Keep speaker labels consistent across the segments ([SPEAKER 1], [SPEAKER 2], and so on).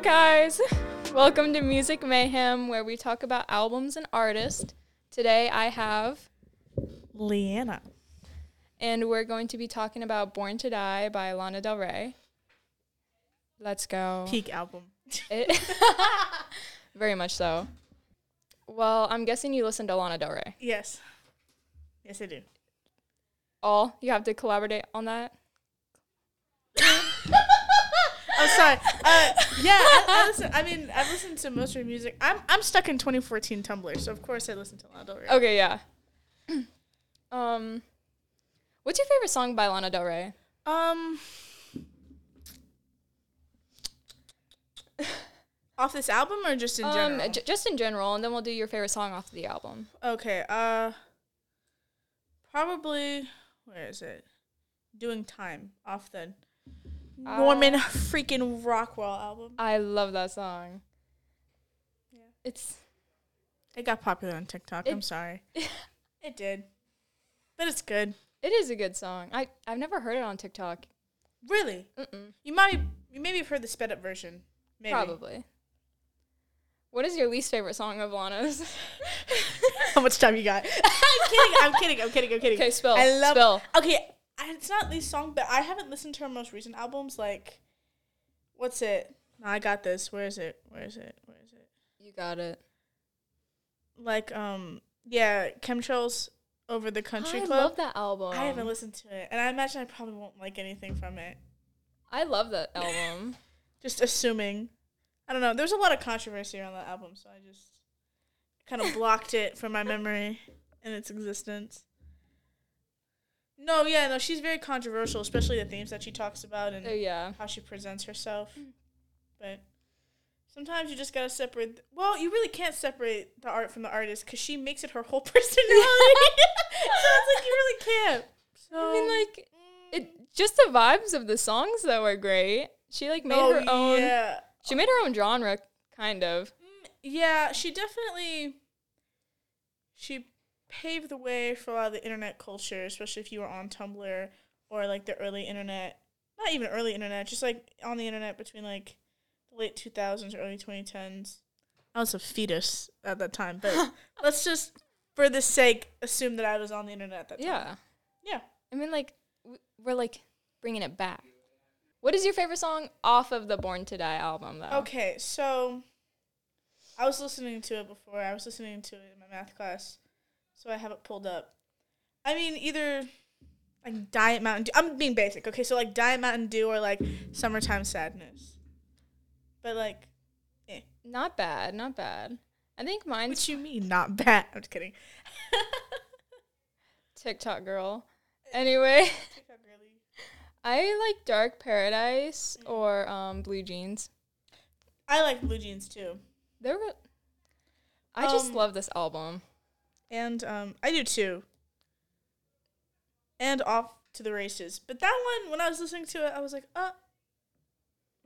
[SPEAKER 1] Up, guys? Welcome to Music Mayhem, where we talk about albums and artists. Today I have,
[SPEAKER 2] LeeAnna.
[SPEAKER 1] and we're going to be talking about Born to Die by Lana Del Rey. Let's go.
[SPEAKER 2] Peak album.
[SPEAKER 1] It- Very much so. Well, I'm guessing you listen to Lana Del Rey.
[SPEAKER 2] Yes. Yes, I do.
[SPEAKER 1] All you have to collaborate on that.
[SPEAKER 2] I'm sorry. Uh, yeah, I, I listen. I mean, I've listened to most of her music. I'm I'm stuck in 2014 Tumblr, so of course I listen to Lana Del Rey.
[SPEAKER 1] Okay, yeah. um, what's your favorite song by Lana Del Rey?
[SPEAKER 2] Um. Off this album or just in
[SPEAKER 1] Um,
[SPEAKER 2] general?
[SPEAKER 1] j- just in general, and then we'll do your favorite song off the album.
[SPEAKER 2] okay. Uh. Probably. Where is it? Doing time off the Norman
[SPEAKER 1] Uh,
[SPEAKER 2] freaking Rockwell album.
[SPEAKER 1] I love that song.
[SPEAKER 2] Yeah.
[SPEAKER 1] It's
[SPEAKER 2] It got popular on TikTok.
[SPEAKER 1] It-
[SPEAKER 2] I'm sorry. it did, but it's good.
[SPEAKER 1] it is a good song. I I've never heard it on TikTok.
[SPEAKER 2] Really,
[SPEAKER 1] Mm-mm,
[SPEAKER 2] you might you maybe have heard the sped up version. Maybe.
[SPEAKER 1] probably. What is your least favorite song of Lana's?
[SPEAKER 2] How much time you got? I'm kidding. I'm kidding. I'm kidding. I'm kidding.
[SPEAKER 1] okay, spill.
[SPEAKER 2] I love.
[SPEAKER 1] spill.
[SPEAKER 2] Okay, it's not least song, but I haven't listened to her most recent albums. Like, what's it? No, I got this. Where is it? Where is it? Where is it?
[SPEAKER 1] You got it.
[SPEAKER 2] Like, um, yeah, chemtrails over the country
[SPEAKER 1] I
[SPEAKER 2] club.
[SPEAKER 1] love that album.
[SPEAKER 2] I haven't listened to it, and I imagine I probably won't like anything from it.
[SPEAKER 1] I love that album.
[SPEAKER 2] Just assuming. I don't know. There's a lot of controversy around that album, so I just kind of blocked it from my memory and its existence. No, yeah, no, she's very controversial, especially the themes that she talks about and
[SPEAKER 1] oh yeah.
[SPEAKER 2] how she presents herself. But sometimes you just gotta separate. Well, you really can't separate the art from the artist because she makes it her whole personality. so it's like you really can't. So
[SPEAKER 1] I mean, like
[SPEAKER 2] mm,
[SPEAKER 1] it. Just the vibes of the songs though are great. She like made her own.
[SPEAKER 2] Oh, Yeah.
[SPEAKER 1] She made her own genre, kind of.
[SPEAKER 2] Mm, Yeah, she definitely she paved the way for a lot of the internet culture, especially if you were on Tumblr or like the early internet. Not even early internet, just like on the internet between like the late 2000s, early 2010s. I was a fetus at that time, but let's just for the sake assume that I was on the internet at that time.
[SPEAKER 1] Yeah.
[SPEAKER 2] Yeah.
[SPEAKER 1] I mean, like, we're like bringing it back. What is your favorite song off of the Born to Die album, though?
[SPEAKER 2] Okay, so I was listening to it before. I was listening to it in my math class, so I have it pulled up. I mean, either like Diet Mountain Dew. I'm being basic, okay? So like Diet Mountain Dew or like Summertime Sadness. But like,
[SPEAKER 1] Not bad, not bad. I think mine's
[SPEAKER 2] what you mean not bad? I'm just kidding.
[SPEAKER 1] TikTok girl. Anyway,
[SPEAKER 2] TikTok really.
[SPEAKER 1] I like Dark Paradise or um, Blue Jeans.
[SPEAKER 2] I like Blue Jeans too,
[SPEAKER 1] They're. re- I just
[SPEAKER 2] Um,
[SPEAKER 1] love this album.
[SPEAKER 2] And um, I do too. And off to the races, but that one when I was listening to it, I was like, uh,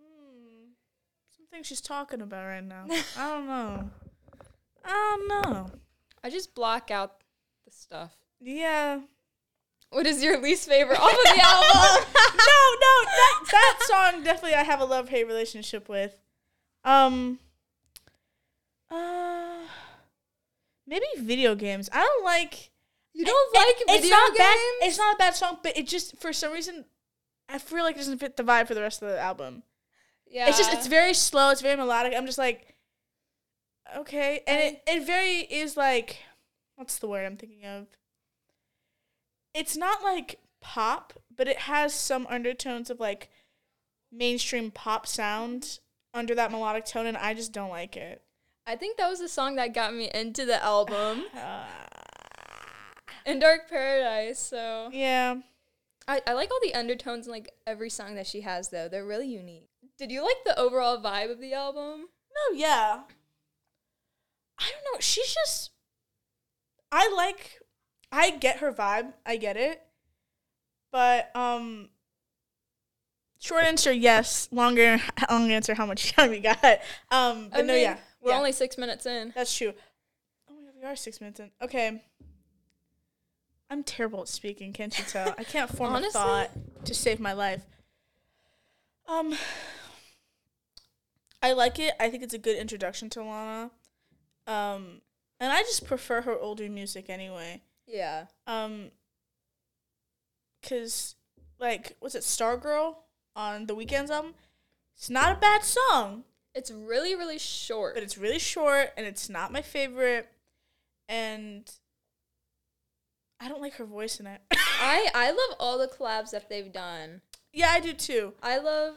[SPEAKER 2] hmm, something she's talking about right now. I don't know. I don't know.
[SPEAKER 1] I just block out the stuff.
[SPEAKER 2] Yeah.
[SPEAKER 1] What is your least favorite off of the album?
[SPEAKER 2] no, no, that that song definitely I have a love hate relationship with. Um. Uh. Maybe video games. I don't like.
[SPEAKER 1] You don't
[SPEAKER 2] it-
[SPEAKER 1] like
[SPEAKER 2] it's
[SPEAKER 1] video
[SPEAKER 2] not
[SPEAKER 1] games?
[SPEAKER 2] Bad, it's not a bad song, but it just for some reason, I feel like it doesn't fit the vibe for the rest of the album.
[SPEAKER 1] yeah.
[SPEAKER 2] It's just it's very slow. It's very melodic. I'm just like, okay, and it it very is like, what's the word I'm thinking of? It's not like pop, but it has some undertones of like mainstream pop sound under that melodic tone, and I just don't like it.
[SPEAKER 1] I think that was the song that got me into the album.
[SPEAKER 2] Uh,
[SPEAKER 1] in Dark Paradise. So
[SPEAKER 2] yeah.
[SPEAKER 1] I, I like all the undertones in like every song that she has though. They're really unique. Did you like the overall vibe of the album?
[SPEAKER 2] No, yeah. I don't know. She's just. I like. I get her vibe. I get it. But um. Short answer, yes. Longer, long answer, how much time we got? Um, but
[SPEAKER 1] I
[SPEAKER 2] no,
[SPEAKER 1] mean,
[SPEAKER 2] yeah,
[SPEAKER 1] We're
[SPEAKER 2] yeah.
[SPEAKER 1] only six minutes in.
[SPEAKER 2] that's true. Oh my god, we are six minutes in. Okay. I'm terrible at speaking. Can't you tell? I can't form
[SPEAKER 1] Honestly?
[SPEAKER 2] a thought to save my life. Um. I like it. I think it's a good introduction to Lana. Um, and I just prefer her older music anyway.
[SPEAKER 1] Yeah.
[SPEAKER 2] Um, cause like was it, Stargirl on the Weeknd's album? It's not a bad song,
[SPEAKER 1] It's really, really short.
[SPEAKER 2] but it's really short and it's not my favorite. And I don't like her voice in it.
[SPEAKER 1] I I love all the collabs that they've done.
[SPEAKER 2] yeah, I do too.
[SPEAKER 1] I love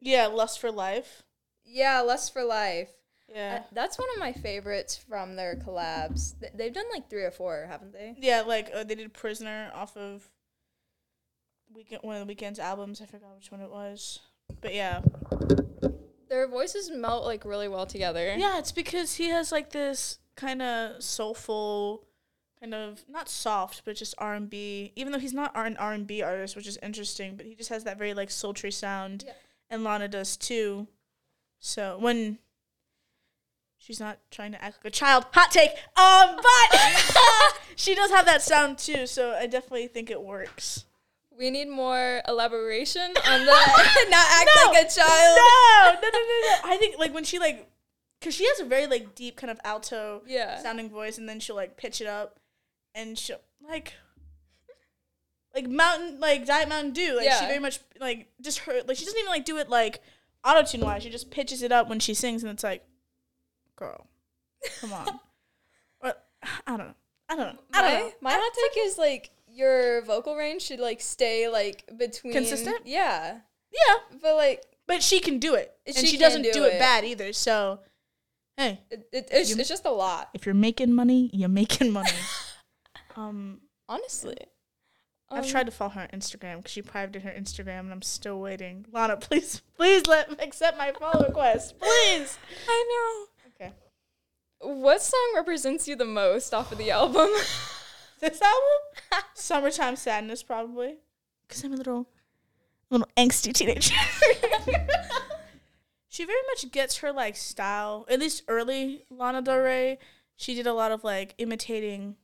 [SPEAKER 2] Yeah, Lust for Life.
[SPEAKER 1] yeah, Lust for Life.
[SPEAKER 2] Yeah.
[SPEAKER 1] Uh, that's one of my favorites from their collabs. Th- They've done like three or four, haven't they?
[SPEAKER 2] Yeah, like uh, they did Prisoner off of Weeknd one of the Weeknd's albums. I forgot which one it was, but yeah,
[SPEAKER 1] Their voices melt like really well together.
[SPEAKER 2] yeah. It's because he has like this kind of soulful, kind of not soft, but just R and B. Even though he's not an R and B artist, which is interesting, but he just has that very like sultry sound,
[SPEAKER 1] Yeah.
[SPEAKER 2] and Lana does too. So when she's not trying to act like a child, hot take. Um, but she does have that sound too. So I definitely think it works.
[SPEAKER 1] We need more elaboration on the not act
[SPEAKER 2] No,
[SPEAKER 1] like a child.
[SPEAKER 2] No, no, no, no, no. I think like when she like, cause she has a very like deep kind of alto
[SPEAKER 1] Yeah.
[SPEAKER 2] sounding voice, and then she'll like pitch it up, and she'll like, like mountain like Diet Mountain Dew. Like she very much like just her like she doesn't even like do it like auto tune wise. She just pitches it up when she sings, and it's like, girl, come on. or I don't know. I don't know. I don't
[SPEAKER 1] my,
[SPEAKER 2] know.
[SPEAKER 1] my hot take is like your vocal range should like stay like between
[SPEAKER 2] Consistent?
[SPEAKER 1] Yeah.
[SPEAKER 2] Yeah,
[SPEAKER 1] But like
[SPEAKER 2] but she can do it, and
[SPEAKER 1] She
[SPEAKER 2] she, doesn't
[SPEAKER 1] do
[SPEAKER 2] do, it.
[SPEAKER 1] it.
[SPEAKER 2] bad either. So, hey.
[SPEAKER 1] it, it, it's,
[SPEAKER 2] You-
[SPEAKER 1] it's just a lot.
[SPEAKER 2] if you're making money, you're making money. um,
[SPEAKER 1] Honestly.
[SPEAKER 2] I've
[SPEAKER 1] Um,
[SPEAKER 2] tried to follow her on Instagram because she privated her Instagram, and I'm still waiting. Lana, please, please let accept my follow request, please.
[SPEAKER 1] I know. Okay. What song represents you the most off of the album?
[SPEAKER 2] This album, "Summertime Sadness," probably, because I'm a little, little angsty teenager. she very much gets her like style. At least early Lana Del Rey, she did a lot of like imitating.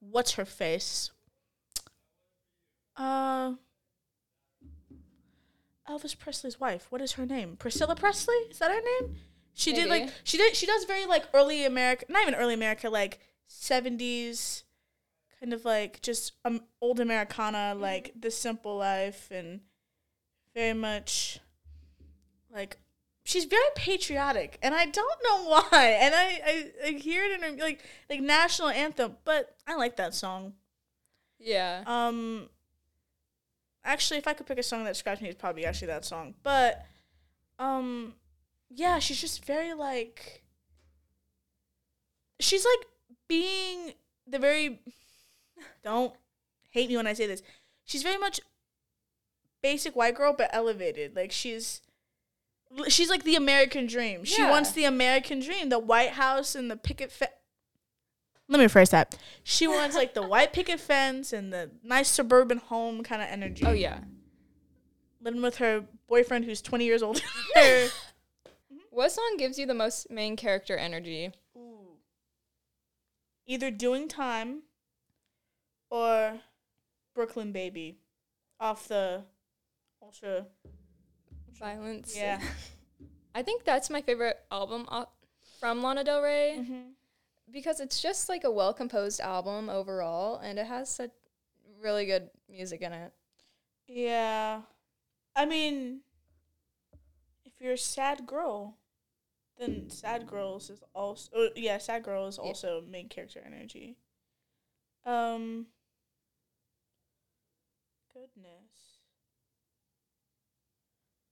[SPEAKER 2] What's her face? Uh, Elvis Presley's wife. What is her name? Priscilla Presley? Is that her name? She did like she did she does very like early America, not even early America, like seventies, kind of like just um old Americana, like the simple life, and very much like she's very patriotic, and I don't know why, and I I, I hear it in her like like national anthem, but I like that song.
[SPEAKER 1] yeah.
[SPEAKER 2] Um, actually, if I could pick a song that describes me, it's probably actually that song. But, um, yeah, she's just very like. She's like being the very. Don't hate me when I say this. She's very much basic white girl, but elevated. Like she's. She's like the American dream. She
[SPEAKER 1] Yeah.
[SPEAKER 2] wants the American dream, the White House and the picket fence. Let me rephrase that. She wants like the white picket fence and the nice suburban home kind of energy.
[SPEAKER 1] Oh yeah.
[SPEAKER 2] Living with her boyfriend who's 20 years older. than her. Mm-hmm.
[SPEAKER 1] What song gives you the most main character energy?
[SPEAKER 2] Ooh. Either doing time Brooklyn Baby off the ultra.
[SPEAKER 1] Violence.
[SPEAKER 2] Yeah.
[SPEAKER 1] I think that's my favorite album from Lana Del Rey
[SPEAKER 2] Mm-hmm.
[SPEAKER 1] because it's just like a well composed album overall and it has such really good music in it.
[SPEAKER 2] Yeah. I mean, if you're a sad girl, then Sad Girls is also oh, yeah, Sad Girl is
[SPEAKER 1] Yeah.
[SPEAKER 2] also main character energy. Um goodness.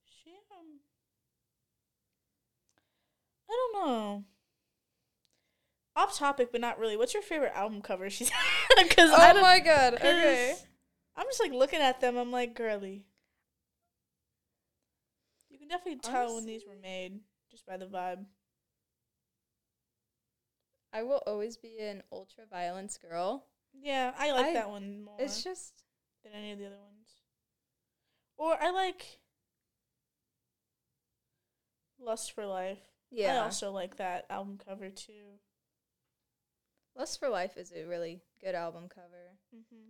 [SPEAKER 2] She um I don't know. Off topic, but not really. What's your favorite album cover? She's because I
[SPEAKER 1] Oh my god. Okay.
[SPEAKER 2] I'm just like looking at them. I'm like, girly. You can definitely tell when these were made just by the vibe.
[SPEAKER 1] I will always be an Ultraviolence girl.
[SPEAKER 2] Yeah, I like
[SPEAKER 1] I-
[SPEAKER 2] that one more
[SPEAKER 1] It's just
[SPEAKER 2] than any of the other ones. Or I like Lust for Life.
[SPEAKER 1] Yeah.
[SPEAKER 2] I also like that album cover too.
[SPEAKER 1] Lust for Life is a really good album cover.
[SPEAKER 2] Mm-hmm.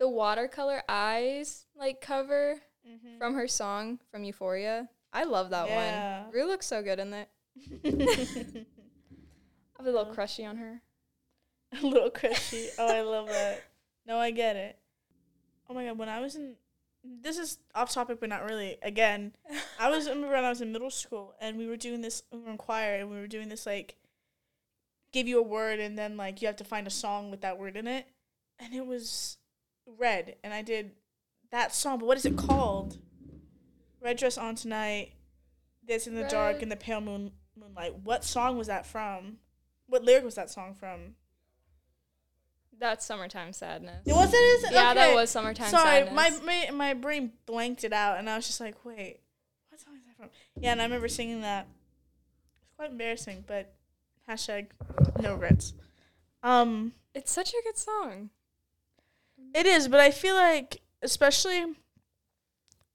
[SPEAKER 1] The watercolor eyes like cover
[SPEAKER 2] Mm-hmm.
[SPEAKER 1] from her song from Euphoria. I love that
[SPEAKER 2] Yeah.
[SPEAKER 1] one. Rue looks so good in it. I have a little
[SPEAKER 2] Oh.
[SPEAKER 1] crushy on her.
[SPEAKER 2] A little crushy. Oh, I love that. No, I get it. Oh my god, when I was in this is off topic but not really. Again, I was I remember when I was in middle school and we were doing this we were in choir and we were doing this like give you a word and then like you have to find a song with that word in it. And it was red and I did that song, but what is it called? Red dress on tonight, this in the dark
[SPEAKER 1] Red-
[SPEAKER 2] in the pale moon moonlight. What song was that from? What lyric was that song from?
[SPEAKER 1] That's summertime sadness.
[SPEAKER 2] It was it is
[SPEAKER 1] Yeah, that was summertime
[SPEAKER 2] Sorry,
[SPEAKER 1] sadness.
[SPEAKER 2] my, my my brain blanked it out, and I was just like, wait, what song is that from? Yeah, and I remember singing that. It's quite embarrassing, but hashtag no regrets. Um,
[SPEAKER 1] it's such a good song.
[SPEAKER 2] it is, but I feel like, especially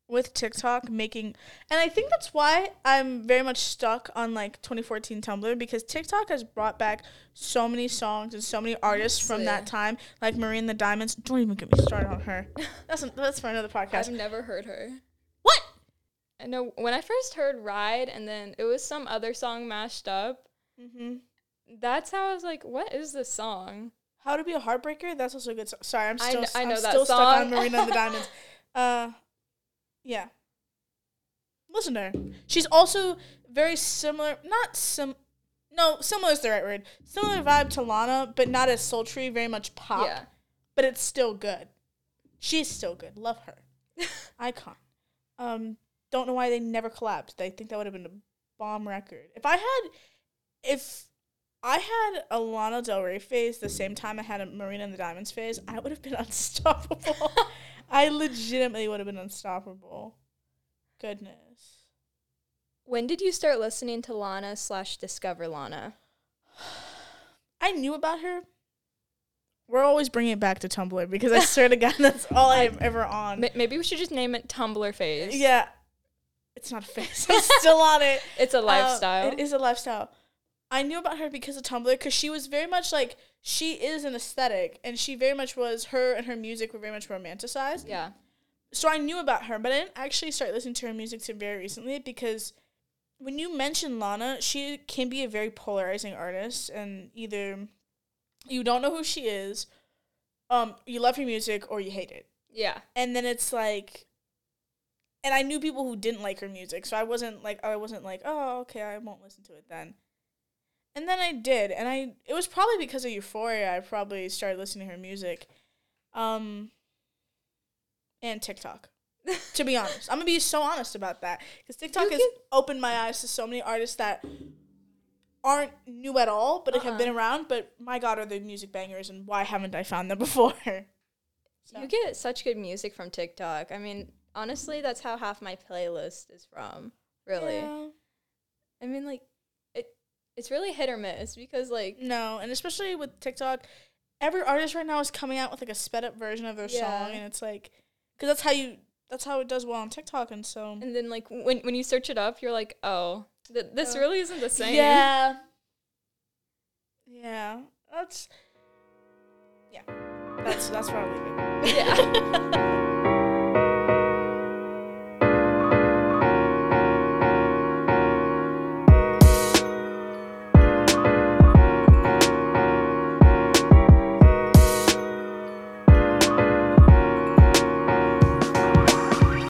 [SPEAKER 2] with TikTok making, and I think that's why I'm very much stuck on like 2014 Tumblr because TikTok has brought back so many songs and so many artists from that time, like Marie and the Diamonds. Don't even get me started on her. That's that's for another podcast.
[SPEAKER 1] I've never heard her.
[SPEAKER 2] What?
[SPEAKER 1] I know when I first heard Ride and then it was some other song mashed up.
[SPEAKER 2] Mm-hmm.
[SPEAKER 1] That's how I was like, what is this song?
[SPEAKER 2] How to be a heartbreaker? That's also a good. So- Sorry, I'm
[SPEAKER 1] I
[SPEAKER 2] still
[SPEAKER 1] kn- I know that
[SPEAKER 2] still stuck on
[SPEAKER 1] song.
[SPEAKER 2] Marina the Diamonds. Uh, yeah. Listen to her. She's also very similar. Not sim. No, similar is the right word. Similar vibe to Lana, but not as sultry. Very much pop.
[SPEAKER 1] Yeah.
[SPEAKER 2] But it's still good. She's still good. Love her. Icon. Um, don't know why they never collapsed. I think that would have been a bomb record. If I had, if I had a Lana Del Rey phase the same time I had a Marina and the Diamonds phase, I would have been unstoppable. I legitimately would have been unstoppable. Goodness.
[SPEAKER 1] When did you start listening to Lana slash Discover Lana?
[SPEAKER 2] I knew about her. We're always bringing it back to Tumblr because I swear to God, that's all I'm ever on.
[SPEAKER 1] Ma- Maybe we should just name it Tumblr phase.
[SPEAKER 2] Yeah. It's not a phase. I'm still on it.
[SPEAKER 1] It's a
[SPEAKER 2] Uh,
[SPEAKER 1] lifestyle.
[SPEAKER 2] it is a lifestyle. I knew about her because of Tumblr because she was very much like she is an aesthetic and she very much was her and her music were very much romanticized.
[SPEAKER 1] yeah.
[SPEAKER 2] So I knew about her, but I didn't actually start listening to her music till very recently because when you mention Lana, she can be a very polarizing artist and either you don't know who she is, um, you love her music or you hate it
[SPEAKER 1] Yeah.
[SPEAKER 2] and then it's like and i knew people who didn't like her music so i wasn't like i wasn't like oh okay i won't listen to it then and then i did and i it was probably because of euphoria i probably started listening to her music um and tiktok to be honest i'm gonna be so honest about that because tiktok
[SPEAKER 1] You
[SPEAKER 2] has
[SPEAKER 1] can-
[SPEAKER 2] opened my eyes to so many artists that aren't new at all but like, have been around but my god are they music bangers and why haven't i found them before So-
[SPEAKER 1] You get such good music from TikTok. I mean, honestly, that's how half my playlist is from. Really.
[SPEAKER 2] Yeah.
[SPEAKER 1] I mean, like, it's really hit or miss because, like,
[SPEAKER 2] No, and especially with TikTok, every artist right now is coming out with like a sped up version of their
[SPEAKER 1] Yeah.
[SPEAKER 2] song, and it's like, because that's how you, that's how it does well on TikTok, and so
[SPEAKER 1] and then like when when you search it up, you're like, oh, th- this
[SPEAKER 2] Oh.
[SPEAKER 1] really isn't the same.
[SPEAKER 2] yeah, yeah, that's, yeah, that's that's leave it.
[SPEAKER 1] Yeah.